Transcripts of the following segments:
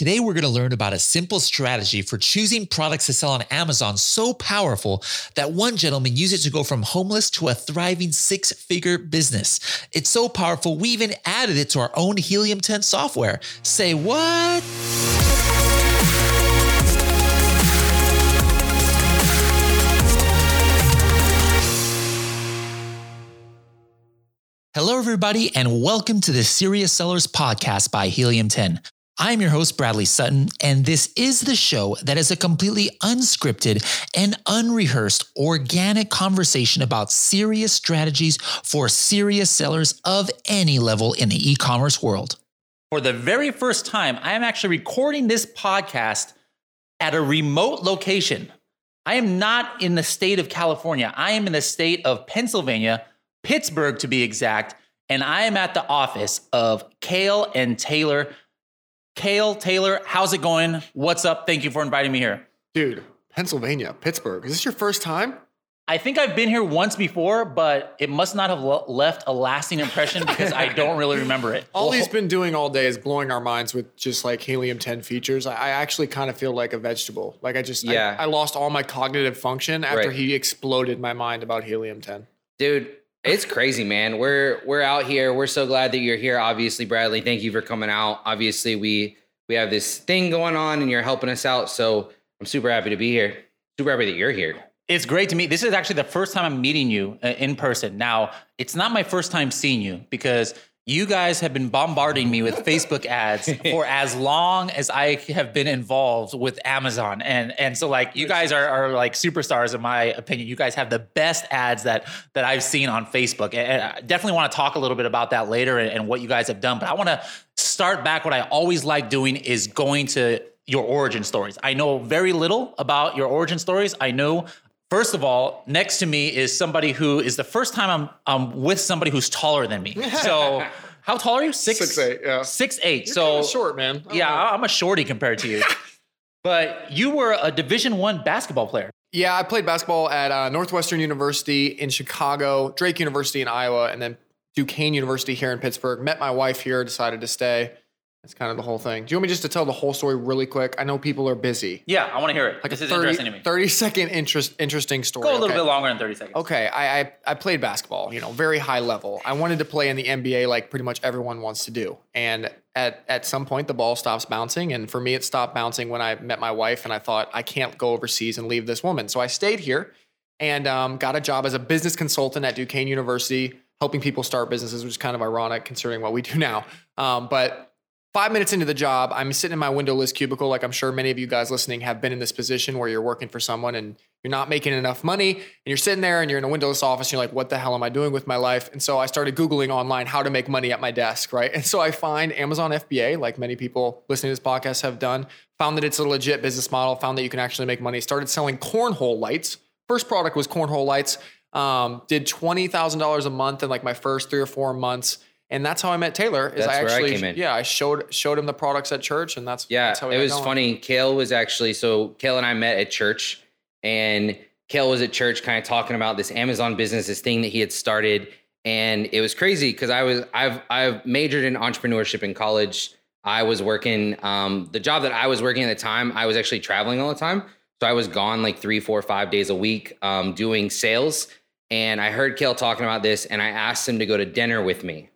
Today, we're going to learn about a simple strategy for choosing products to sell on Amazon so powerful that one gentleman used it to go from homeless to a thriving six figure business. It's so powerful, we even added it to our own Helium 10 software. Say what? Hello, everybody, and welcome to the Serious Sellers Podcast by Helium 10. I'm your host, Bradley Sutton, and this is the show that is a completely unscripted and unrehearsed organic conversation about serious strategies for serious sellers of any level in the e commerce world. For the very first time, I am actually recording this podcast at a remote location. I am not in the state of California, I am in the state of Pennsylvania, Pittsburgh to be exact, and I am at the office of Kale and Taylor Kale, Taylor, how's it going? What's up? Thank you for inviting me here. Dude, Pennsylvania, Pittsburgh. Is this your first time? I think I've been here once before, but it must not have left a lasting impression because I don't really remember it. all he's been doing all day is blowing our minds with just like helium 10 features. I, I actually kind of feel like a vegetable. Like I just, yeah. I, I lost all my cognitive function after right. he exploded my mind about helium 10. Dude, it's crazy, man. We're we're out here. We're so glad that you're here. Obviously, Bradley, thank you for coming out. Obviously, we we have this thing going on, and you're helping us out. So I'm super happy to be here. Super happy that you're here. It's great to meet. This is actually the first time I'm meeting you uh, in person. Now, it's not my first time seeing you because you guys have been bombarding me with Facebook ads for as long as I have been involved with Amazon. And and so like you guys are, are like superstars in my opinion. You guys have the best ads that that I've seen on Facebook. And I definitely want to talk a little bit about that later and, and what you guys have done. But I want to start back. What I always like doing is going to your origin stories. I know very little about your origin stories. I know First of all, next to me is somebody who is the first time I'm I'm with somebody who's taller than me. So how tall are you? Six, six eight. Yeah, six eight. You're so short, man. Yeah, know. I'm a shorty compared to you. but you were a Division One basketball player. Yeah, I played basketball at uh, Northwestern University in Chicago, Drake University in Iowa, and then Duquesne University here in Pittsburgh. Met my wife here, decided to stay. That's kind of the whole thing. Do you want me just to tell the whole story really quick? I know people are busy. Yeah, I want to hear it. Like this a 30, is interesting to me. 30 second interest, interesting story. Go a little okay. bit longer than 30 seconds. Okay, I, I, I played basketball, you know, very high level. I wanted to play in the NBA like pretty much everyone wants to do. And at, at some point, the ball stops bouncing. And for me, it stopped bouncing when I met my wife and I thought, I can't go overseas and leave this woman. So I stayed here and um, got a job as a business consultant at Duquesne University, helping people start businesses, which is kind of ironic considering what we do now. Um, but Five minutes into the job, I'm sitting in my windowless cubicle, like I'm sure many of you guys listening have been in this position where you're working for someone and you're not making enough money, and you're sitting there and you're in a windowless office, and you're like, what the hell am I doing with my life? And so I started Googling online how to make money at my desk, right? And so I find Amazon FBA, like many people listening to this podcast have done, found that it's a legit business model, found that you can actually make money, started selling cornhole lights. First product was cornhole lights. Um, did $20,000 a month in like my first three or four months and that's how I met Taylor. Is that's I actually, I yeah, I showed showed him the products at church, and that's yeah. That's it was going. funny. Kale was actually so Kale and I met at church, and Kale was at church, kind of talking about this Amazon business, this thing that he had started, and it was crazy because I was I've I've majored in entrepreneurship in college. I was working um, the job that I was working at the time. I was actually traveling all the time, so I was gone like three, four, five days a week um, doing sales. And I heard Kale talking about this, and I asked him to go to dinner with me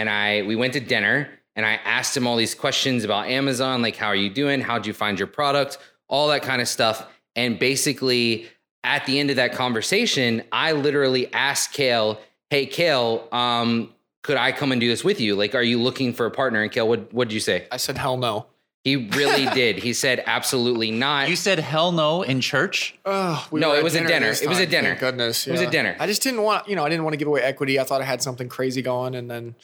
and I we went to dinner and I asked him all these questions about Amazon, like how are you doing? How'd you find your product? All that kind of stuff. And basically, at the end of that conversation, I literally asked Kale, "Hey, Kale, um, could I come and do this with you? Like, are you looking for a partner?" And Kale, what what did you say? I said, "Hell no." He really did. He said, "Absolutely not." You said, "Hell no" in church. Oh, we no, it was, dinner it was a dinner. It was a dinner. Thank goodness, yeah. it was a dinner. I just didn't want, you know, I didn't want to give away equity. I thought I had something crazy going, and then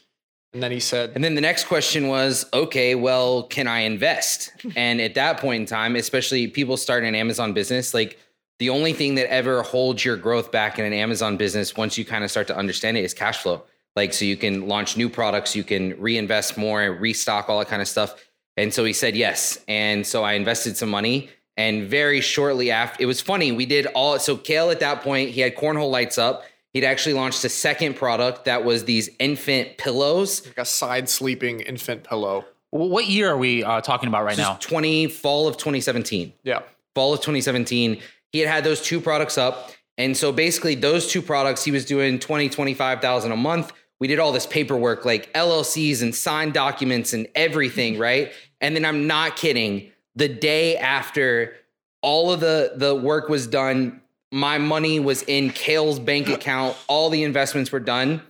and then he said, and then the next question was, okay, well, can I invest? and at that point in time, especially people starting an Amazon business, like the only thing that ever holds your growth back in an Amazon business, once you kind of start to understand it, is cash flow. Like, so you can launch new products, you can reinvest more, restock, all that kind of stuff. And so he said yes. And so I invested some money. And very shortly after, it was funny. We did all, so Kale at that point, he had cornhole lights up He'd actually launched a second product that was these infant pillows. Like a side sleeping infant pillow. What year are we uh, talking about right This now? 20 fall of 2017. Yeah. Fall of 2017. He had had those two products up. And so basically those two products, he was doing 20, 25,000 a month. We did all this paperwork like LLCs and signed documents and everything, right? And then I'm not kidding. The day after all of the the work was done, my money was in Kale's bank account. All the investments were done.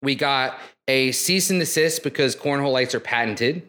We got a cease and desist because cornhole lights are patented.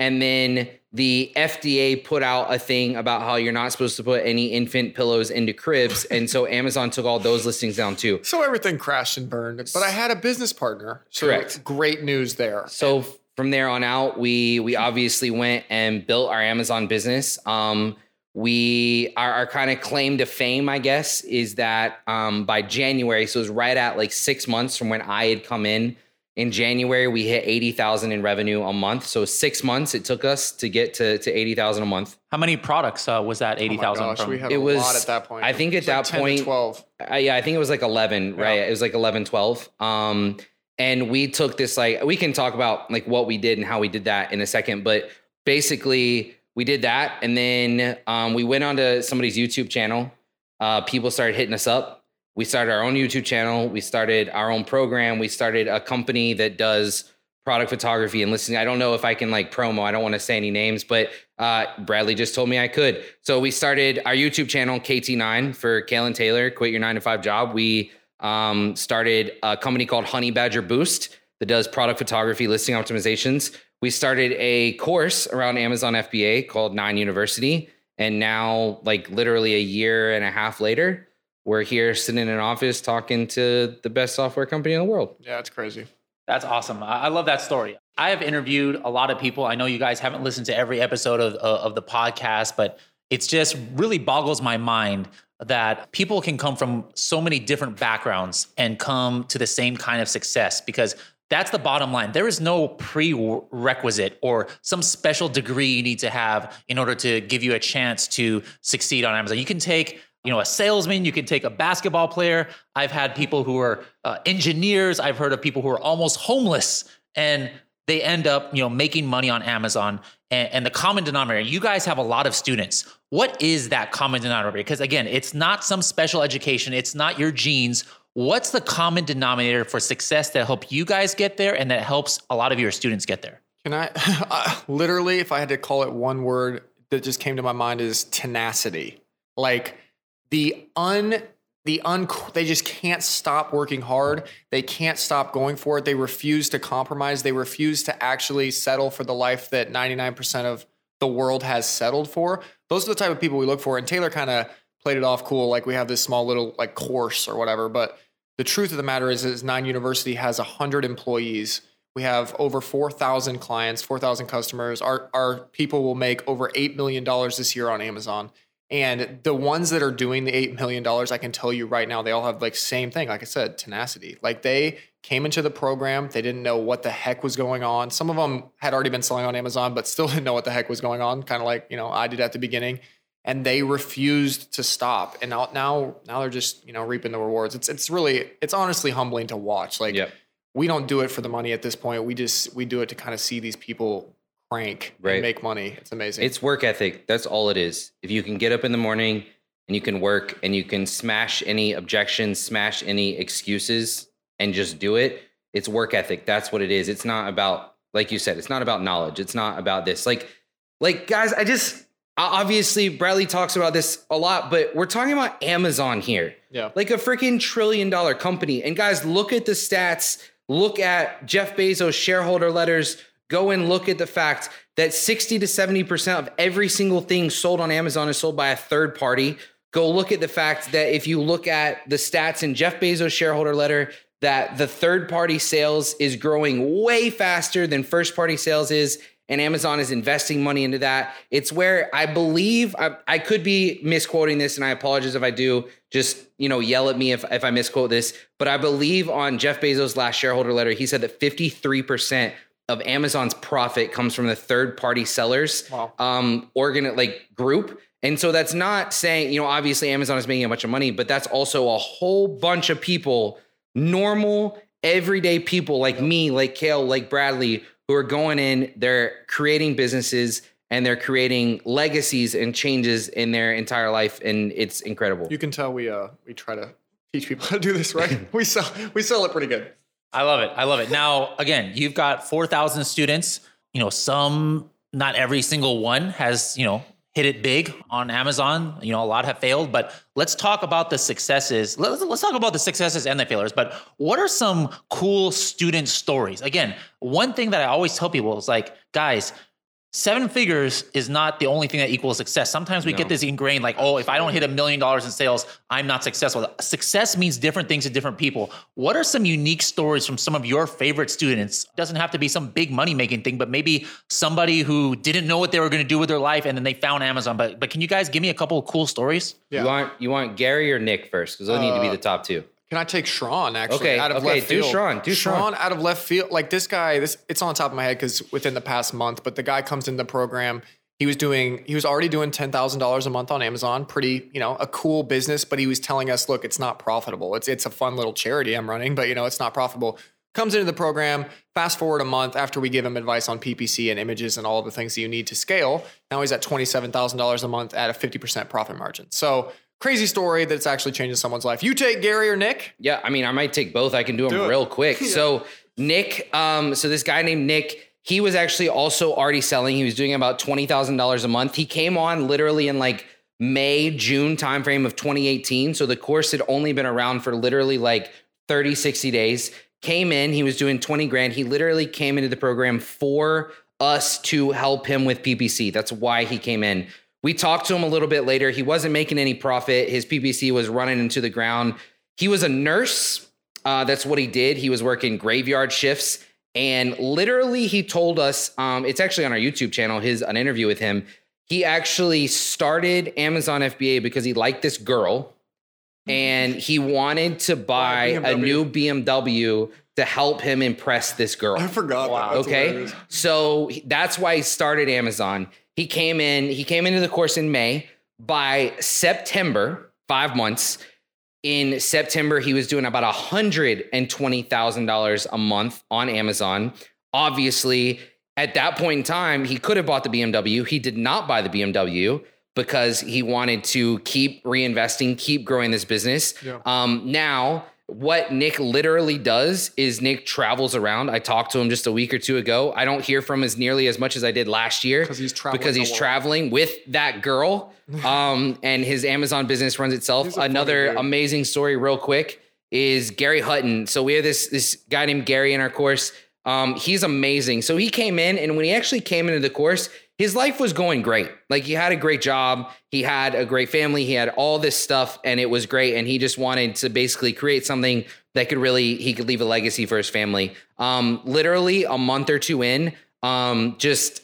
And then the FDA put out a thing about how you're not supposed to put any infant pillows into cribs. And so Amazon took all those listings down too. So everything crashed and burned. But I had a business partner. So Correct. Great news there. So from there on out, we we obviously went and built our Amazon business. Um, we our, our kind of claim to fame, I guess, is that um, by January, so it was right at like six months from when I had come in. In January, we hit eighty thousand in revenue a month. So six months it took us to get to to eighty thousand a month. How many products uh, was that Oh my 80,000 gosh, from? we had It a was- lot at that point. I think at was like that point- 12. I, yeah, I think it was like 11, right? Yeah. It was like 11, 12. Um, and we took this, like, we can talk about like what we did and how we did that in a second, but basically we did that. And then um, we went onto somebody's YouTube channel. Uh, people started hitting us up. We started our own YouTube channel. We started our own program. We started a company that does product photography and listening. I don't know if I can like promo. I don't want to say any names, but uh, Bradley just told me I could. So we started our YouTube channel, KT9 for Kale and Taylor, Quit Your Nine to Five Job. We um, started a company called Honey Badger Boost that does product photography, listing optimizations. We started a course around Amazon FBA called Nine University. And now, like literally a year and a half later, we're here sitting in an office talking to the best software company in the world. Yeah, it's crazy. That's awesome. I I love that story. I have interviewed a lot of people. I know you guys haven't listened to every episode of, of of the podcast, but it's just really boggles my mind that people can come from so many different backgrounds and come to the same kind of success because that's the bottom line. There is no prerequisite or some special degree you need to have in order to give you a chance to succeed on Amazon. You can take you know a salesman you can take a basketball player. I've had people who are uh, engineers. I've heard of people who are almost homeless and they end up you know making money on amazon. And, and the common denominator you guys have a lot of students. What is that common denominator? Because again it's not some special education. It's not your genes what's the common denominator for success that help you guys get there and that helps a lot of your students get there Can I uh, literally, if I had to call it one word that just came to my mind is tenacity. Like the un, the un, they just can't stop working hard. They can't stop going for it. They refuse to compromise. They refuse to actually settle for the life that 99% of the world has settled for. Those are the type of people we look for. And Taylor kind of played it off cool. Like we have this small little like course or whatever. But the truth of the matter is, is Nine University has 100 employees. We have over 4,000 clients, 4,000 customers. Our, our people will make over $8 million this year on Amazon. And the ones that are doing the $8 million, I can tell you right now, they all have like same thing. Like I said, tenacity. Like they came into the program, they didn't know what the heck was going on. Some of them had already been selling on Amazon, but still didn't know what the heck was going on. Kind of like, you know, I did at the beginning. And they refused to stop. And now, now, now they're just, you know, reaping the rewards. It's, it's really, it's honestly humbling to watch. Like, Yep. we don't do it for the money at this point. We just we do it to kind of see these people crank Right. and make money. It's amazing. It's work ethic. That's all it is. If you can get up in the morning and you can work and you can smash any objections, smash any excuses and just do it, it's work ethic. That's what it is. It's not about like you said, it's not about knowledge. It's not about this. Like like guys, I just obviously Bradley talks about this a lot, but we're talking about Amazon here yeah. like a freaking trillion dollar company. And guys, look at the stats. Look at Jeff Bezos' shareholder letters. Go and look at the fact that 60 to 70% of every single thing sold on Amazon is sold by a third party. Go look at the fact that if you look at the stats in Jeff Bezos' shareholder letter, that the third party sales is growing way faster than first party sales is and Amazon is investing money into that. It's where I believe I, I could be misquoting this, and I apologize if I do. Just you know, yell at me if if I misquote this. But I believe on Jeff Bezos' last shareholder letter, he said that fifty three percent of Amazon's profit comes from the third party sellers Wow. um organ like group. And so that's not saying, you know, obviously Amazon is making a bunch of money, but that's also a whole bunch of people, normal, everyday people like me, like Kale, like Bradley, who are going in, they're creating businesses and they're creating legacies and changes in their entire life and it's incredible. You can tell we uh we try to teach people how to do this right. we sell we sell it pretty good. I love it. I love it. Now, again, you've got 4,000 students. You know, some, not every single one has, you know, hit it big on Amazon. You know, a lot have failed, but let's talk about the successes. Let's, let's talk about the successes and the failures. But what are some cool student stories? Again, one thing that I always tell people is like, guys, seven figures is not the only thing that equals success. Sometimes we No. get this ingrained like, oh, if I don't hit a million dollars in sales, I'm not successful. Success means different things to different people. What are some unique stories from some of your favorite students? Doesn't have to be some big money making thing, but maybe somebody who didn't know what they were going to do with their life and then they found Amazon. But but can you guys give me a couple of cool stories? Yeah. You want you want Gary or Nick first because those need to be Uh, the top two. Can I take Sean actually Okay, out of okay, left field? do? Shawn, do Shawn. out of left field. Like this guy, this it's on top of my head because within the past month, but the guy comes in the program. He was doing he was already doing ten thousand dollars a month on Amazon. Pretty, you know, a cool business, but he was telling us, look, it's not profitable. It's it's a fun little charity I'm running, but you know, it's not profitable. Comes into the program, fast forward a month after we give him advice on PPC and images and all of the things that you need to scale. Now he's at $27,000 a month at a 50% profit margin. So crazy story that's actually changing someone's life. You take Gary or Nick? Yeah, I mean, I might take both. I can do them Do it. real quick. So Nick, um, so this guy named Nick, he was actually also already selling. He was doing about twenty thousand dollars a month. He came on literally in like May, June timeframe of 2018. So the course had only been around for literally like 30, 60 days. Came in, he was doing 20 grand. He literally came into the program for us to help him with PPC. That's why he came in. We talked to him a little bit later. He wasn't making any profit. His PPC was running into the ground. He was a nurse. Uh, that's what he did. He was working graveyard shifts. And literally, he told us um, it's actually on our YouTube channel, his an interview with him. He actually started Amazon FBA because he liked this girl and he wanted to buy a new BMW to help him impress this girl. I forgot. Wow. Okay. hilarious. So that's why he started Amazon. He came in, he came into the course in May. By September, five months, in September, he was doing about $120,000 a month on Amazon. Obviously, at that point in time, he could have bought the BMW. He did not buy the BMW because he wanted to keep reinvesting, keep growing this business. Yeah. Um, now, what Nick literally does is Nick travels around. I talked to him just a week or two ago. I don't hear from as nearly as much as I did last year 'Cause he's traveling because he's traveling with that girl. Um, and his Amazon business runs itself. He's a funny Another amazing story, real quick, is Gary Hutton. So we have this this guy named Gary in our course. Um, he's amazing. So he came in, and when he actually came into the course, his life was going great. Like he had a great job, he had a great family, he had all this stuff, and it was great. And he just wanted to basically create something that could really he could leave a legacy for his family. Um, literally a month or two in, um, just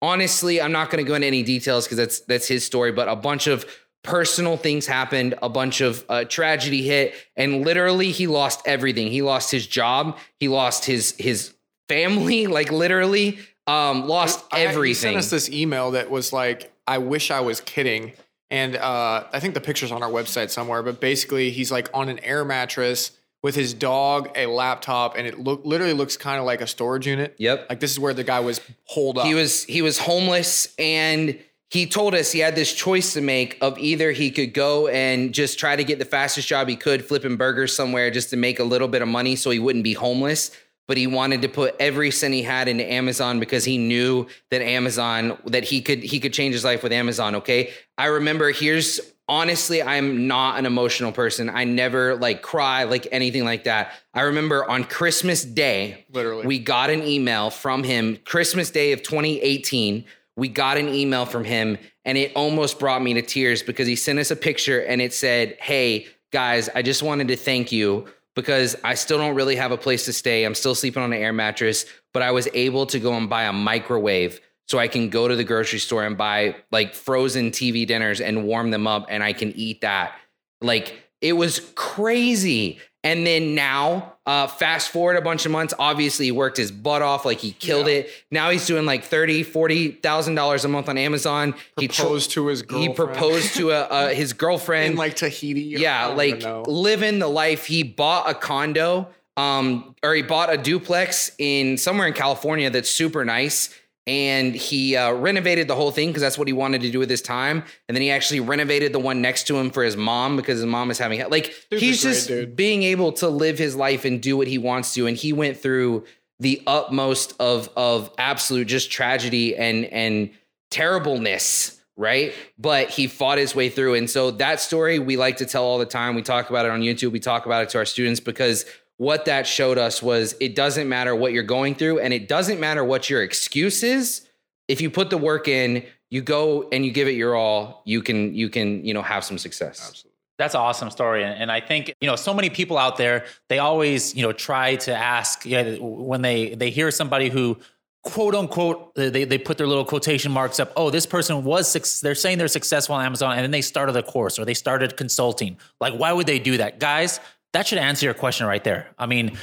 honestly, I'm not going to go into any details because that's that's his story, but a bunch of personal things happened, a bunch of uh, tragedy hit, and literally he lost everything. He lost his job, he lost his his family, like literally, um, lost I- He everything. sent us this email that was like, "I wish I was kidding," and uh, I think the picture's on our website somewhere. But basically, he's like on an air mattress with his dog, a laptop, and it look literally looks kind of like a storage unit. Yep. Like this is where the guy was holed up. He was he was homeless and he told us he had this choice to make of either he could go and just try to get the fastest job he could flipping burgers somewhere just to make a little bit of money so he wouldn't be homeless but he wanted to put every cent he had into Amazon because he knew that Amazon that he could he could change his life with Amazon okay I remember here's honestly I'm not an emotional person I never like cry like anything like that I remember on Christmas day literally. we got an email from him Christmas Day of 2018. We got an email from him and it almost brought me to tears because he sent us a picture and it said, Hey, guys, I just wanted to thank you because I still don't really have a place to stay. I'm still sleeping on an air mattress, but I was able to go and buy a microwave so I can go to the grocery store and buy like frozen TV dinners and warm them up and I can eat that. Like it was crazy. And then now, uh, fast forward a bunch of months, obviously he worked his butt off, like he killed Yeah. it. Now he's doing like thirty, forty thousand dollars a month on Amazon. He tr- proposed to his he girlfriend. proposed to a, uh, his girlfriend. in like Tahiti. yeah, like living the life. He bought a condo um, or he bought a duplex in somewhere in California that's super nice. And he uh, renovated the whole thing because that's what he wanted to do with his time. And then he actually renovated the one next to him for his mom because his mom is having like he's great just dude. being able to live his life and do what he wants to. And he went through the utmost of of absolute just tragedy and and terribleness right but he fought his way through and so that story we like to tell all the time we talk about it on youtube we talk about it to our students because what that showed us was it doesn't matter what you're going through and it doesn't matter what your excuse is if you put the work in you go and you give it your all you can you can you know have some success Absolutely. That's an awesome story. And, I think, you know, so many people out there, they always, you know, try to ask you know, when they, they hear somebody who quote unquote, they, they put their little quotation marks up. Oh, this person was, they're saying they're successful on Amazon and then they started a course or they started consulting. Like, why would they do that? Guys, that should answer your question right there. I mean,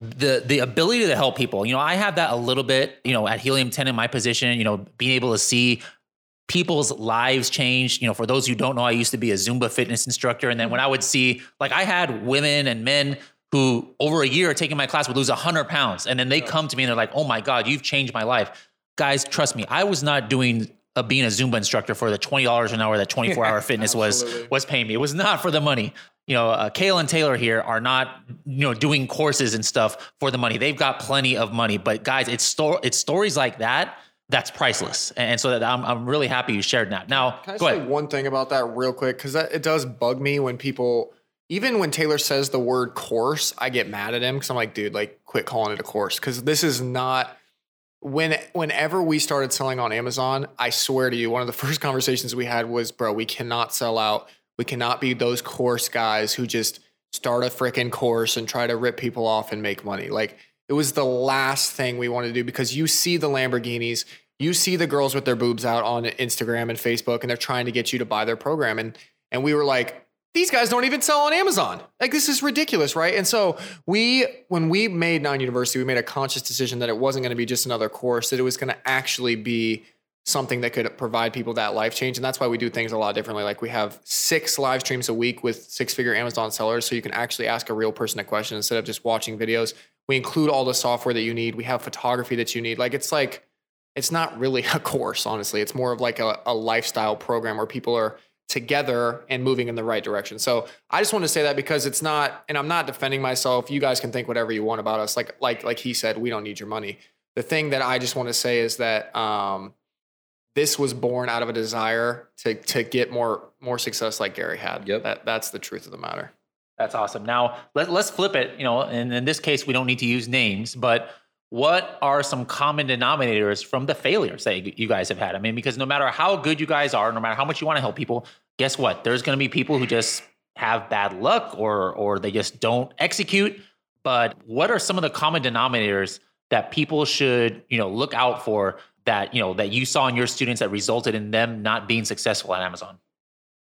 the the ability to help people. You know, I have that a little bit, you know, at Helium 10 in my position, you know, being able to see people's lives change. You know, for those who don't know, I used to be a Zumba fitness instructor. And then when I would see, like, I had women and men who over a year taking my class would lose 100 pounds. And then they come to me and they're like, oh my God, you've changed my life. Guys, trust me, I was not doing a, being a Zumba instructor for the $20 an hour that 24 hour fitness was, was paying me. It was not for the money. You know, uh, Kale and Taylor here are not, you know, doing courses and stuff for the money. They've got plenty of money. But guys, it's sto- it's stories like that that's priceless. And so that I'm, I'm really happy you shared that. Now, Can I say ahead. one thing about that real quick? Because it does bug me when people, even when Taylor says the word course, I get mad at him because I'm like, dude, like, quit calling it a course. Because this is not. When whenever we started selling on Amazon, I swear to you, one of the first conversations we had was, bro, we cannot sell out. We cannot be those course guys who just start a freaking course and try to rip people off and make money. Like it was the last thing we wanted to do because you see the Lamborghinis, you see the girls with their boobs out on Instagram and Facebook and they're trying to get you to buy their program and and we were like these guys don't even sell on Amazon. Like this is ridiculous, right? And so we when we made Nine University, we made a conscious decision that it wasn't going to be just another course, that it was going to actually be something that could provide people that life change. And that's why we do things a lot differently. Like we have six live streams a week with six figure Amazon sellers. So you can actually ask a real person a question instead of just watching videos. We include all the software that you need. We have photography that you need. Like it's like, it's not really a course, honestly. It's more of like a, a lifestyle program where people are together and moving in the right direction. So I just want to say that because it's not, and I'm not defending myself. You guys can think whatever you want about us. Like, like, like he said, we don't need your money. The thing that I just want to say is that, um, this was born out of a desire to to get more more success like Gary had. Yep. That that's the truth of the matter. That's awesome. Now let, let's flip it. You know, and in this case, we don't need to use names, but what are some common denominators from the failures that you guys have had? I mean, because no matter how good you guys are, no matter how much you want to help people, guess what? There's going to be people who just have bad luck or or they just don't execute. But what are some of the common denominators that people should, you know, look out for that, you know, that you saw in your students that resulted in them not being successful at Amazon?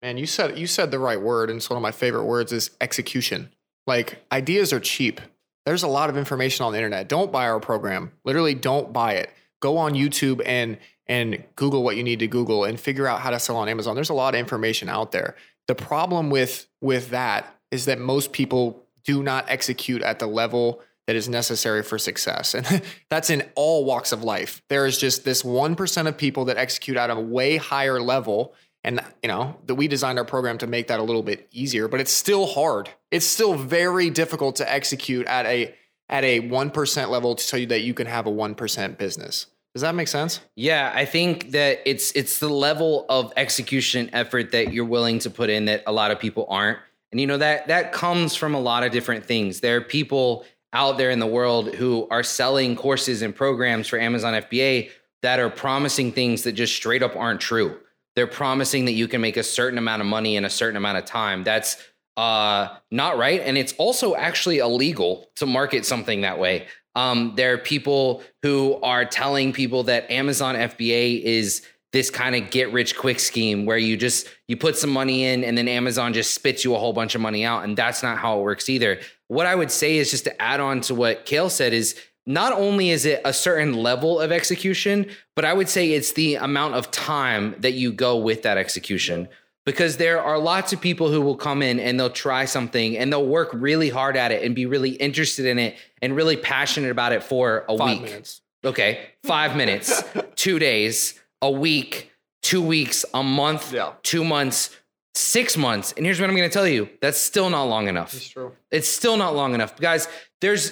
Man, you said you said the right word, and it's one of my favorite words is execution. Like ideas are cheap. There's a lot of information on the internet. Don't buy our program. Literally, don't buy it. Go on YouTube and and Google what you need to Google and figure out how to sell on Amazon. There's a lot of information out there. The problem with with that is that most people do not execute at the level that is necessary for success. And that's in all walks of life. There is just this 1% of people that execute at a way higher level. And, you know, that we designed our program to make that a little bit easier, but it's still hard. It's still very difficult to execute at a at a 1% level to tell you that you can have a 1% business. Does that make sense? Yeah, I think that it's it's the level of execution effort that you're willing to put in that a lot of people aren't. And you know that that comes from a lot of different things. There are people out there in the world who are selling courses and programs for Amazon FBA that are promising things that just straight up aren't true. They're promising that you can make a certain amount of money in a certain amount of time. That's uh, not right, and it's also actually illegal to market something that way. Um, there are people who are telling people that Amazon FBA is this kind of get rich quick scheme where you just you put some money in and then Amazon just spits you a whole bunch of money out and that's not how it works either. What I would say is just to add on to what Kale said is not only is it a certain level of execution, but I would say it's the amount of time that you go with that execution because there are lots of people who will come in and they'll try something and they'll work really hard at it and be really interested in it and really passionate about it for a Five week. minutes. Okay, five minutes, two days, a week, two weeks, a month, Yeah. two months, six months. And here's what I'm going to tell you that's still not long enough. It's true. It's still not long enough, guys. There's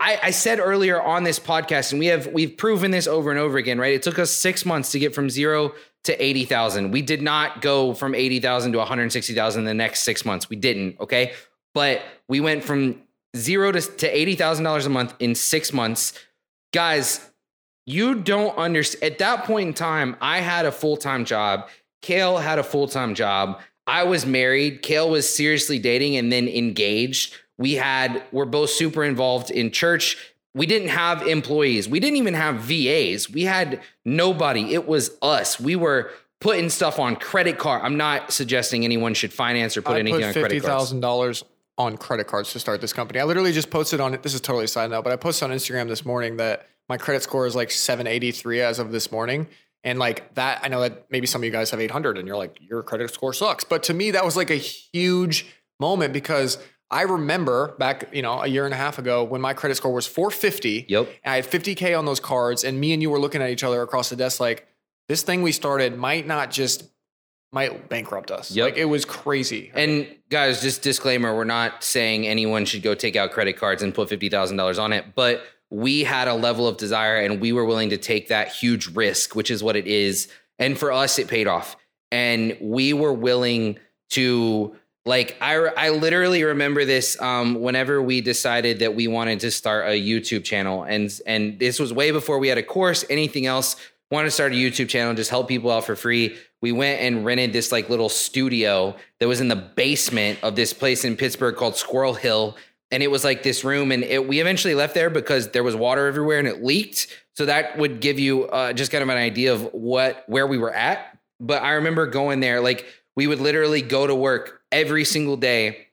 I, I said earlier on this podcast, and we have we've proven this over and over again, right? It took us six months to get from zero to eighty thousand. We did not go from eighty thousand to one hundred sixty thousand in the next six months. We didn't, okay? But we went from zero to, to eighty thousand dollars a month in six months, guys. You don't understand. At that point in time, I had a full time job. Kale had a full time job. I was married. Kale was seriously dating and then engaged. We had, we're both super involved in church. We didn't have employees. We didn't even have VAs. We had nobody. It was us. We were putting stuff on credit card. I'm not suggesting anyone should finance or put I anything put on credit cards. thousand dollars on credit cards to start this company. I literally just posted on it. This is totally a side note, but I posted on Instagram this morning that my credit score is like seven eighty three as of this morning. And like that, I know that maybe some of you guys have 800 and you're like, your credit score sucks. But to me, that was like a huge moment because I remember back, you know, a year and a half ago when my credit score was 450. Yep. And I had 50K on those cards. And me and you were looking at each other across the desk like, this thing we started might not just, might bankrupt us. Yep. Like it was crazy. And guys, just disclaimer: we're not saying anyone should go take out credit cards and put fifty thousand dollars on it, but we had a level of desire and we were willing to take that huge risk, which is what it is. And for us, it paid off. And we were willing to like I I literally remember this um, whenever we decided that we wanted to start a YouTube channel, and and this was way before we had a course, anything else. Wanted to start a YouTube channel, just help people out for free. We went and rented this like little studio that was in the basement of this place in Pittsburgh called Squirrel Hill, and it was like this room. And it, we eventually left there because there was water everywhere and it leaked. So that would give you uh, just kind of an idea of what where we were at. But I remember going there, like we would literally go to work every single day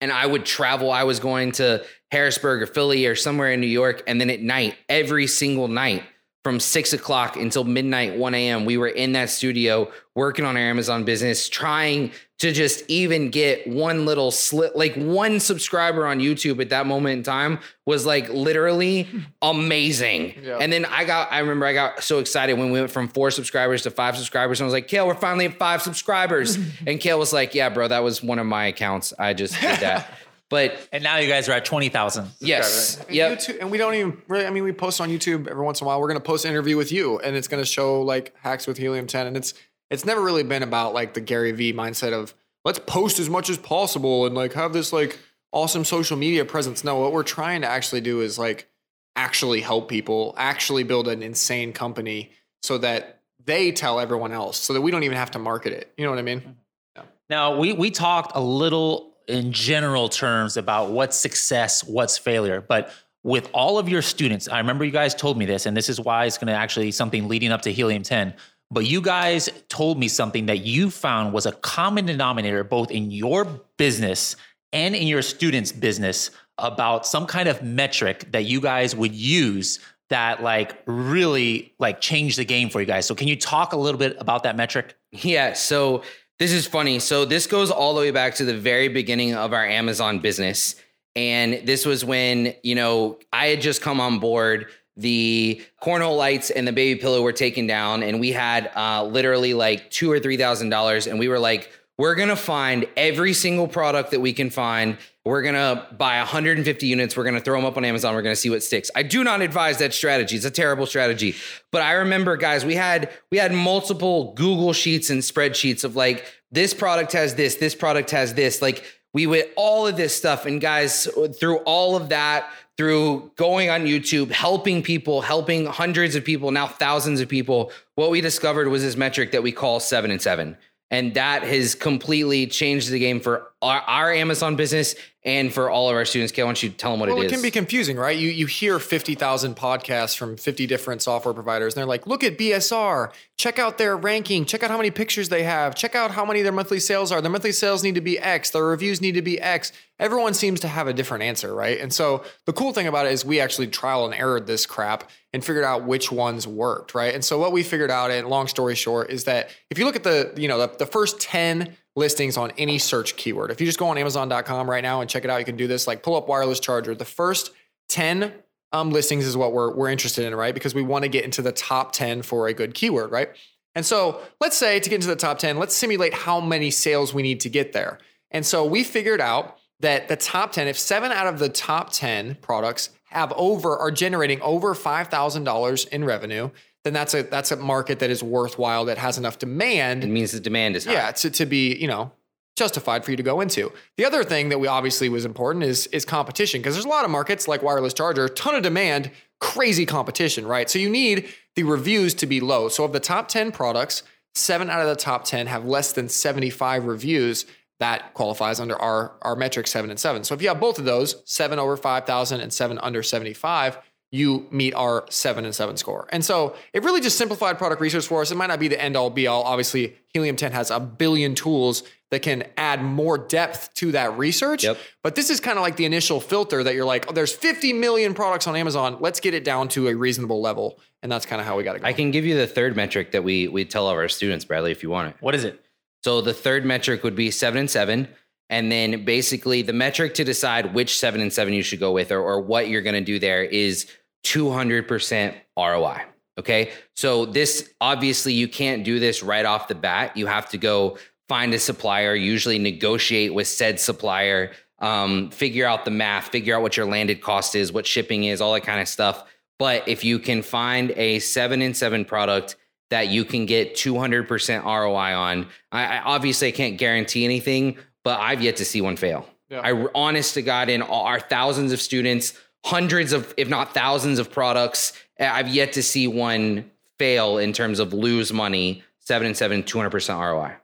and I would travel. I was going to Harrisburg or Philly or somewhere in New York. And then at night, every single night from six o'clock until midnight, 1 a.m., we were in that studio working on our Amazon business, trying to just even get one little slit, like one subscriber on YouTube at that moment in time was like literally amazing. Yeah. And then I got, I remember I got so excited when we went from four subscribers to five subscribers. And I was like, Kale, we're finally at five subscribers. and Kale was like, Yeah, bro, that was one of my accounts. I just did that. But And now you guys are at 20,000. yes, And yep. And we don't even really. I mean, we post on YouTube every once in a while. We're gonna post an interview with you, and it's gonna show like hacks with helium ten, and it's it's never really been about like the Gary V mindset of let's post as much as possible and like have this like awesome social media presence. No, what we're trying to actually do is like actually help people, actually build an insane company so that they tell everyone else, so that we don't even have to market it. You know what I mean? Mm-hmm. Yeah. Now, we, we talked a little in general terms about what's success, what's failure, but with all of your students, I remember you guys told me this, and this is why it's going to actually something leading up to Helium 10. But you guys told me something that you found was a common denominator both in your business and in your students' business about some kind of metric that you guys would use that like really like changed the game for you guys. So can you talk a little bit about that metric? Yeah. So this is funny. So this goes all the way back to the very beginning of our Amazon business. And this was when, you know, I had just come on board. The cornhole lights and the baby pillow were taken down, and we had uh, literally like two or three thousand dollars. And we were like, we're gonna find every single product that we can find. We're gonna buy 150 units. We're gonna throw them up on Amazon. We're gonna see what sticks. I do not advise that strategy. It's a terrible strategy. But I remember, guys, we had we had multiple Google sheets and spreadsheets of like this product has this, this product has this. Like we would all of this stuff, and guys, through all of that, through going on YouTube, helping people, helping hundreds of people, now thousands of people, what we discovered was this metric that we call seven and seven. And that has completely changed the game for our, our Amazon business and for all of our students. Kay, why don't you tell them what well, it it is? can be confusing, right? You you hear 50,000 podcasts from 50 different software providers and they're like, "Look at BSR. Check out their ranking. Check out how many pictures they have. Check out how many their monthly sales are. Their monthly sales need to be X. Their reviews need to be X." Everyone seems to have a different answer, right? And so the cool thing about it is we actually trial and error this crap and figured out which ones worked, right? And so what we figured out, and long story short, is that if you look at the, you know, the, the first 10 listings on any search keyword. If you just go on Amazon.com right now and check it out, you can do this. Like pull up wireless charger. The first 10 um, listings is what we're, we're interested in, right? Because we want to get into the top 10 for a good keyword, right? And so let's say to get into the top 10, let's simulate how many sales we need to get there. And so we figured out that the top 10, if seven out of the top 10 products have over, are generating over $5,000 in revenue, then that's a that's a market that is worthwhile that has enough demand. It means the demand is high. Yeah, to, to be you know justified for you to go into. The other thing that we obviously was important is is competition because there's a lot of markets like wireless charger, ton of demand, crazy competition, right? So you need the reviews to be low. So of the top 10 products, 7 out of the top 10 have less than 75 reviews. That qualifies under our our metric 7 and 7. So if you have both of those, 7 over 5,000 and 7 under 75, you meet our seven and seven score. And so it really just simplified product research for us. It might not be the end all be all. Obviously, Helium 10 has a billion tools that can add more depth to that research. Yep. But this is kind of like the initial filter that you're like, oh, there's 50 million products on Amazon. Let's get it down to a reasonable level. And that's kind of how we got to go. I can give you the third metric that we we tell all our students, Bradley, if you want it. What is it? So the third metric would be seven and seven. And then basically the metric to decide which seven and seven you should go with or, or what you're going to do there is 200% ROI. Okay. So this obviously you can't do this right off the bat. You have to go find a supplier, usually negotiate with said supplier, um, figure out the math, figure out what your landed cost is, what shipping is, all that kind of stuff. But if you can find a seven and seven product that you can get 200% ROI on, I, I obviously I can't guarantee anything, but I've yet to see one fail. Yeah. I honest to God, in all our thousands of students, hundreds of, if not thousands of products, eh, I've yet to see one fail in terms of lose money, seven and seven, 200% ROI.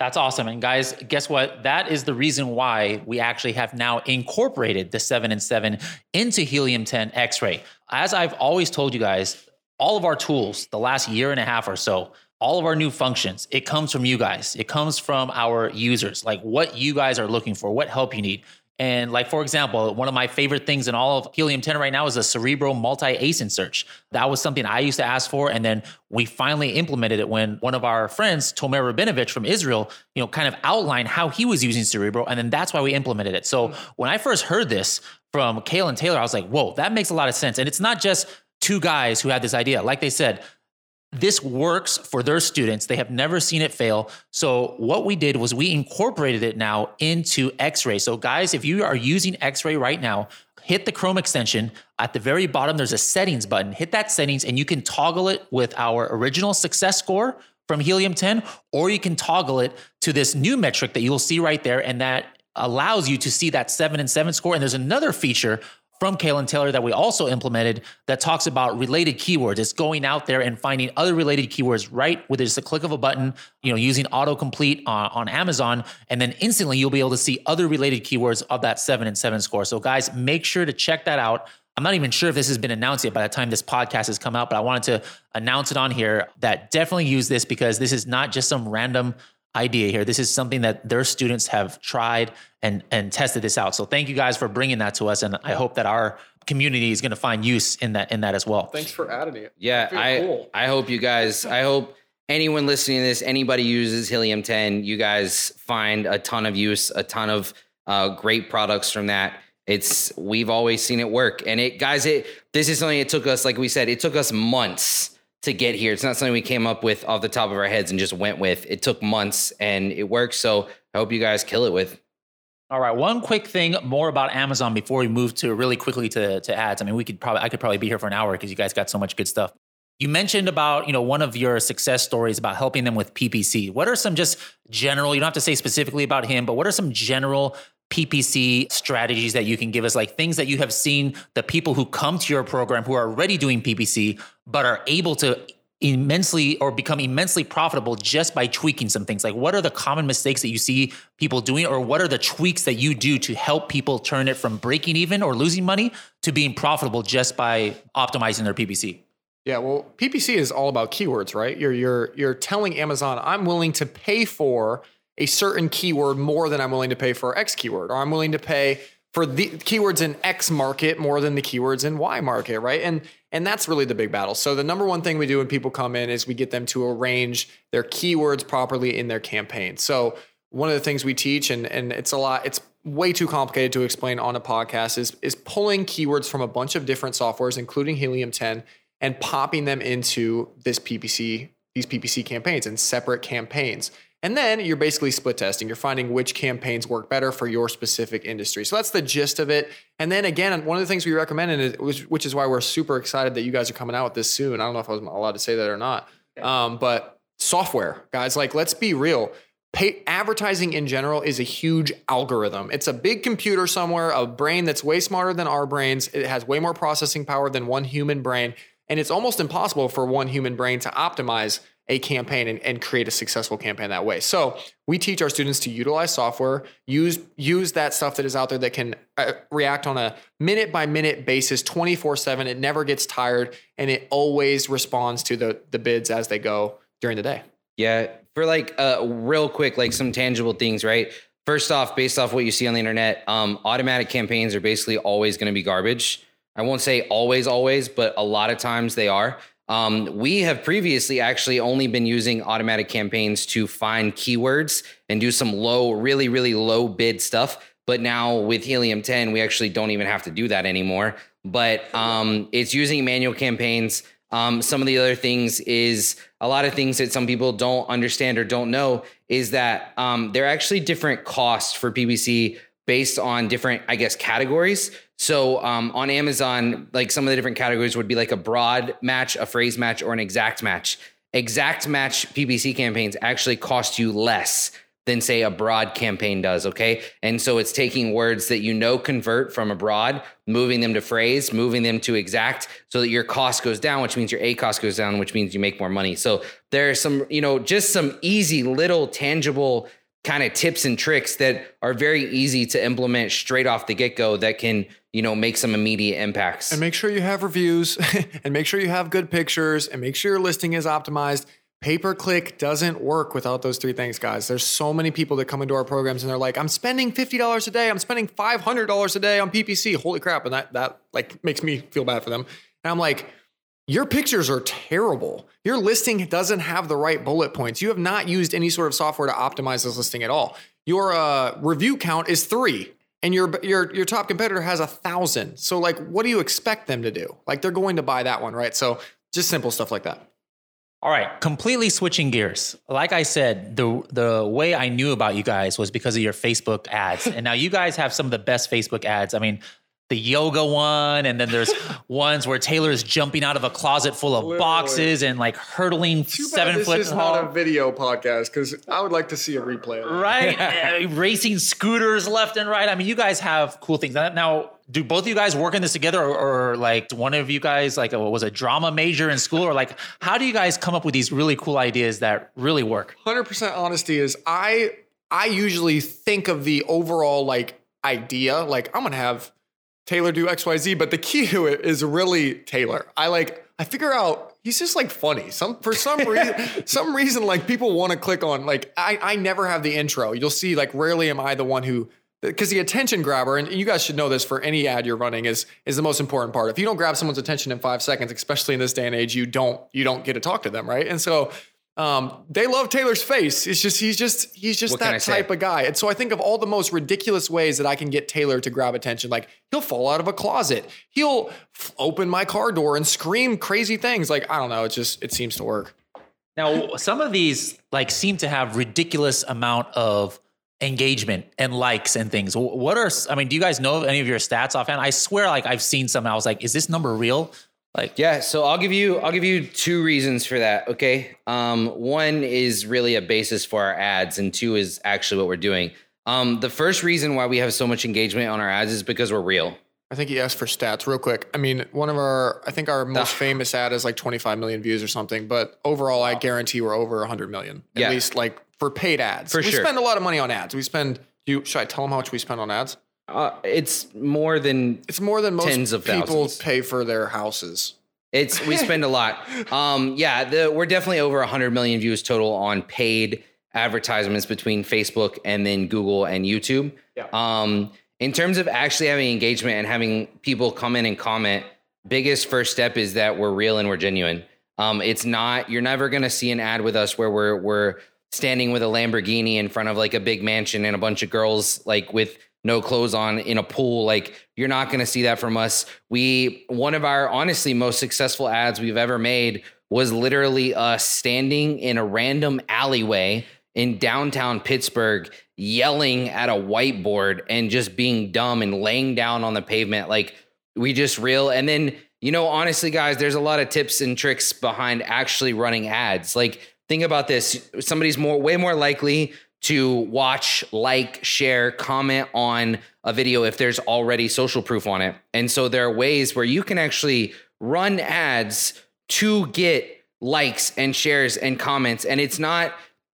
That's awesome. And guys, guess what? That is the reason why we actually have now incorporated the 7 and 7 into Helium 10 X ray. As I've always told you guys, all of our tools, the last year and a half or so, all of our new functions, it comes from you guys. It comes from our users, like what you guys are looking for, what help you need. And like, for example, one of my favorite things in all of Helium 10 right now is a Cerebro multi-ASIN search. That was something I used to ask for. And then we finally implemented it when one of our friends, Tomer Rabinovich from Israel, you know, kind of outlined how he was using Cerebro. And then that's why we implemented it. So hmm. when I first heard this from and Taylor, I was like, whoa, that makes a lot of sense. And it's not just two guys who had this idea. Like they said, this works for their students. They have never seen it fail. So, what we did was we incorporated it now into X ray. So, guys, if you are using X ray right now, hit the Chrome extension. At the very bottom, there's a settings button. Hit that settings, and you can toggle it with our original success score from Helium 10, or you can toggle it to this new metric that you'll see right there. And that allows you to see that seven and seven score. And there's another feature from Kale and Taylor that we also implemented that talks about related keywords. It's going out there and finding other related keywords right with just a click of a button, you know, using autocomplete on, on Amazon. And then instantly you'll be able to see other related keywords of that seven and seven score. So guys, make sure to check that out. I'm not even sure if this has been announced yet by the time this podcast has come out, but I wanted to announce it on here that definitely use this because this is not just some random idea here. This is something that their students have tried and and tested this out. So thank you guys for bringing that to us, and I hope that our community is going to find use in that in that as well. Thanks for adding it. Yeah, I cool. I hope you guys. I hope anyone listening to this, anybody uses Helium 10, you guys find a ton of use, a ton of uh, great products from that. It's we've always seen it work, and it guys, it this is something it took us, like we said, it took us months to get here. It's not something we came up with off the top of our heads and just went with. It took months, and it works. So I hope you guys kill it with. All right, one quick thing more about Amazon before we move to really quickly to to ads. I mean, we could probably I could probably be here for an hour because you guys got so much good stuff. You mentioned about, you know, one of your success stories about helping them with PPC. What are some just general, you don't have to say specifically about him, but what are some general PPC strategies that you can give us, like things that you have seen the people who come to your program who are already doing PPC, but are able to immensely or become immensely profitable just by tweaking some things? Like, what are the common mistakes that you see people doing, or what are the tweaks that you do to help people turn it from breaking even or losing money to being profitable just by optimizing their PPC? Yeah, well, PPC is all about keywords, right? You're you're you're telling Amazon, I'm willing to pay for a certain keyword more than I'm willing to pay for X keyword, or I'm willing to pay for the keywords in X market more than the keywords in Y market, right? And and that's really the big battle. So the number one thing we do when people come in is we get them to arrange their keywords properly in their campaign. So one of the things we teach, and and it's a lot, it's way too complicated to explain on a podcast, is is pulling keywords from a bunch of different softwares, including Helium 10, and popping them into this PPC, these PPC campaigns and separate campaigns. And then you're basically split testing. You're finding which campaigns work better for your specific industry. So that's the gist of it. And then again, one of the things we recommended, which is why we're super excited that you guys are coming out with this soon. I don't know if I was allowed to say that or not. Um, but software, guys, like let's be real. Pay, advertising in general is a huge algorithm. It's a big computer somewhere, a brain that's way smarter than our brains. It has way more processing power than one human brain. And it's almost impossible for one human brain to optimize a campaign and, and, create a successful campaign that way. So we teach our students to utilize software, use use that stuff that is out there that can uh, react on a minute by minute basis, 24 seven. It never gets tired, and it always responds to the the bids as they go during the day. Yeah, for like uh, real quick, like some tangible things, right? First off, based off what you see on the internet, um, automatic campaigns are basically always going to be garbage. I won't say always, always, but a lot of times they are. Um, we have previously actually only been using automatic campaigns to find keywords and do some low, really, really low bid stuff. But now with Helium 10, we actually don't even have to do that anymore. But um, it's using manual campaigns. Um, some of the other things is a lot of things that some people don't understand or don't know is that um, there are actually different costs for PPC based on different, I guess, categories. So um, on Amazon, like some of the different categories would be like a broad match, a phrase match, or an exact match. Exact match PPC campaigns actually cost you less than say a broad campaign does. Okay. And so it's taking words that you know convert from a broad, moving them to phrase, moving them to exact so that your cost goes down, which means your ACoS goes down, which means you make more money. So there are some, you know, just some easy little tangible kind of tips and tricks that are very easy to implement straight off the get go that can, you know, make some immediate impacts. And make sure you have reviews and make sure you have good pictures and make sure your listing is optimized. Pay per click doesn't work without those three things, guys. There's so many people that come into our programs and they're like, I'm spending $50 a day. I'm spending $500 a day on PPC. Holy crap. And that, that like makes me feel bad for them. And I'm like, your pictures are terrible. Your listing doesn't have the right bullet points. You have not used any sort of software to optimize this listing at all. Your uh, review count is three, and your your your top competitor has a thousand. So like, what do you expect them to do? Like they're going to buy that one, right? So just simple stuff like that. All right, completely switching gears. Like I said, the the way I knew about you guys was because of your Facebook ads. and now you guys have some of the best Facebook ads. I mean, the yoga one, and then there's ones where Taylor is jumping out of a closet full of Literally. boxes and like hurtling Too seven bad this foot is tall. not a video podcast because I would like to see a replay. Right, eh, racing scooters left and right. I mean, you guys have cool things. Now, do both of you guys work in this together, or, or like one of you guys like a, was a drama major in school, or like how do you guys come up with these really cool ideas that really work? Hundred percent honesty is I I usually think of the overall like idea like I'm gonna have Taylor do XYZ, but the key to it is really Taylor. I like, I figure out he's just like funny. Some for some reason, some reason like people want to click on like I I never have the intro. You'll see like rarely am I the one who because the attention grabber, and you guys should know this for any ad you're running, is is the most important part. If you don't grab someone's attention in five seconds, especially in this day and age, you don't you don't get to talk to them, right? And so um, they love Taylor's face. It's just he's just he's just what that type of guy. And so I think of all the most ridiculous ways that I can get Taylor to grab attention. Like he'll fall out of a closet, he'll f- open my car door and scream crazy things. Like I don't know. It just it seems to work. Now some of these like seem to have ridiculous amount of engagement and likes and things. What are I mean? Do you guys know any of your stats offhand? I swear, like I've seen some. I was like, is this number real? Like yeah, so I'll give you I'll give you two reasons for that. Okay, um, one is really a basis for our ads, and two is actually what we're doing. Um, the first reason why we have so much engagement on our ads is because we're real. I think he asked for stats real quick. I mean, one of our, I think our most famous ad is like 25 million views or something, but overall, I guarantee we're over 100 million. At Yeah. least like for paid ads. For we sure. spend a lot of money on ads. We spend, you, should I tell them how much we spend on ads? Uh, it's more than It's more than most Tens of people thousands. pay for their houses. It's we spend a lot. Um, yeah, the, we're definitely over 100 million views total on paid advertisements between Facebook and then Google and YouTube. Yeah. Um, in terms of actually having engagement and having people come in and comment, biggest first step is that we're real and we're genuine. Um, it's not you're never gonna see an ad with us where we're we're standing with a Lamborghini in front of like a big mansion and a bunch of girls like with no clothes on in a pool. Like you're not going to see that from us. We one of our honestly most successful ads we've ever made was literally us standing in a random alleyway in downtown Pittsburgh yelling at a whiteboard and just being dumb and laying down on the pavement like we just real and then you know honestly guys there's a lot of tips and tricks behind actually running ads like think about this somebody's more way more likely to watch like share comment on a video if there's already social proof on it. And so there are ways where you can actually run ads to get likes and shares and comments. And it's not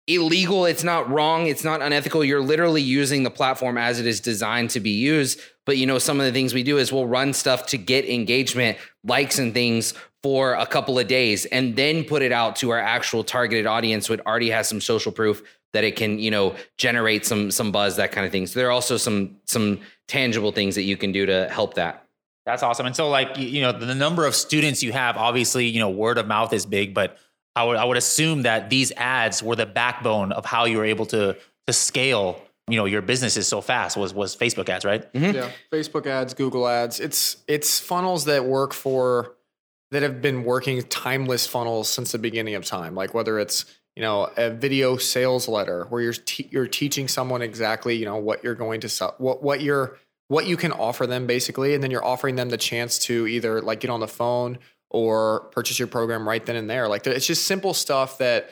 illegal it's not wrong it's not unethical. You're literally using the platform as it is designed to be used. But you know some of the things we do is we'll run stuff to get engagement likes and things for a couple of days and then put it out to our actual targeted audience which already has some social proof that it can you know generate some some buzz that kind of thing so there are also some some tangible things that you can do to help that That's awesome. And so, like, you- you know, the number of students you have, obviously, you know, word of mouth is big, but I would I would assume that these ads were the backbone of how you were able to to scale, you know, your businesses so fast was was Facebook ads, right? Mm-hmm. Yeah, Facebook ads, Google ads. It's it's funnels that work for that have been working timeless funnels since the beginning of time. Like whether it's you know a video sales letter where you're te- you're teaching someone exactly you know what you're going to sell, what what you're what you can offer them basically, and then you're offering them the chance to either like get on the phone or purchase your program right then and there. Like it's just simple stuff that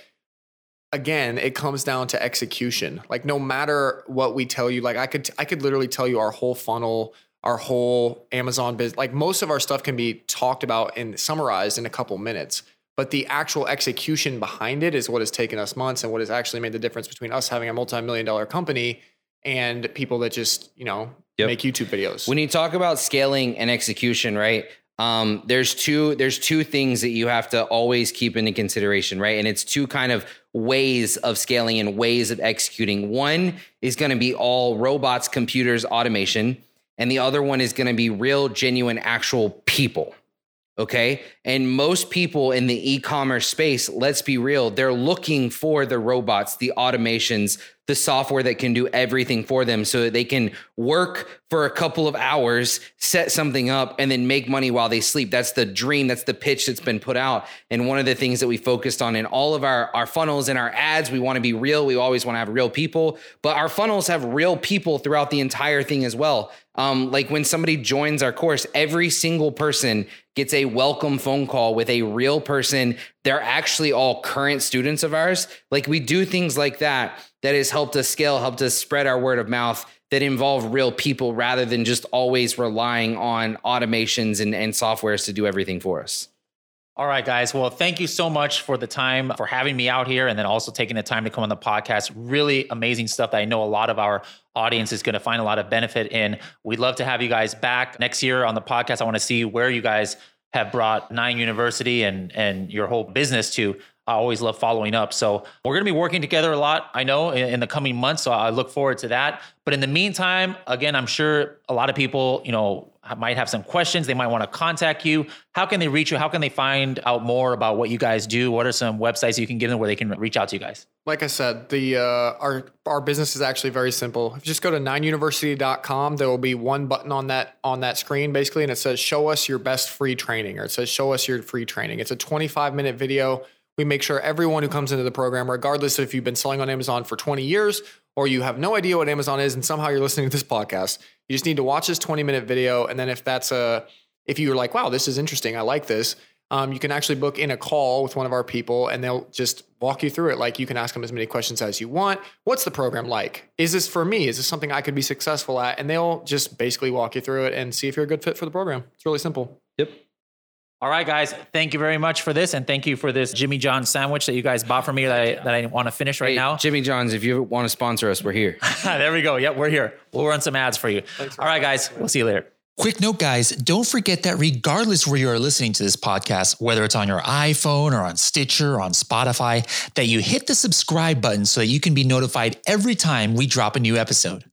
again it comes down to execution like no matter what we tell you like i could i could literally tell you our whole funnel our whole amazon business like most of our stuff can be talked about and summarized in a couple minutes but the actual execution behind it is what has taken us months and what has actually made the difference between us having a multi-million dollar company and people that just you know Yep. make youtube videos. When you talk about scaling and execution right um, there's two there's two things that you have to always keep into consideration right? And it's two kind of ways of scaling and ways of executing. One is going to be all robots computers automation and the other one is going to be real genuine actual people okay? And most people in the e-commerce space let's be real they're looking for the robots the automations the software that can do everything for them so that they can work for a couple of hours set something up and then make money while they sleep. That's the dream. That's the pitch that's been put out. And one of the things that we focused on in all of our our funnels and our ads we want to be real. We always want to have real people but our funnels have real people throughout the entire thing as well. Um, like when somebody joins our course every single person gets a welcome phone call with a real person. They're actually all current students of ours. Like we do things like that that has helped us scale helped us spread our word of mouth that involve real people rather than just always relying on automations and, and softwares to do everything for us All right, guys. Well, thank you so much for the time for having me out here and then also taking the time to come on the podcast. Really amazing stuff that I know a lot of our audience is going to find a lot of benefit in. We'd love to have you guys back next year on the podcast. I want to see where you guys have brought Nine University and and your whole business to. I always love following up. So we're going to be working together a lot, I know, in, in the coming months. So I look forward to that. But in the meantime, again, I'm sure a lot of people, you know, might have some questions. They might want to contact you. How can they reach you? How can they find out more about what you guys do? What are some websites you can give them where they can reach out to you guys? like I said, the uh, our our business is actually very simple. If you just go to nineuniversity.com, there will be one button on that on that screen basically, and it says "Show us your best free training," or it says "Show us your free training." It's a 25 minute video. We make sure everyone who comes into the program, regardless if you've been selling on Amazon for 20 years or you have no idea what Amazon is, and somehow you're listening to this podcast, you just need to watch this 20 minute video, and then if that's a if you're like, wow, this is interesting, I like this. um, you can actually book in a call with one of our people and they'll just walk you through it. Like you can ask them as many questions as you want. What's the program like? Is this for me? Is this something I could be successful at? And they'll just basically walk you through it and see if you're a good fit for the program. It's really simple. Yep. All right, guys. Thank you very much for this, and thank you for this Jimmy John sandwich that you guys bought for me that I, that I want to finish right Hey, now. Jimmy John's, if you want to sponsor us, we're here. there we go. Yep, we're here. We'll run some ads for you. All right, guys. We'll see you later. Quick note, guys, don't forget that regardless where you are listening to this podcast, whether it's on your iPhone or on Stitcher or on Spotify, that you hit the subscribe button so that you can be notified every time we drop a new episode.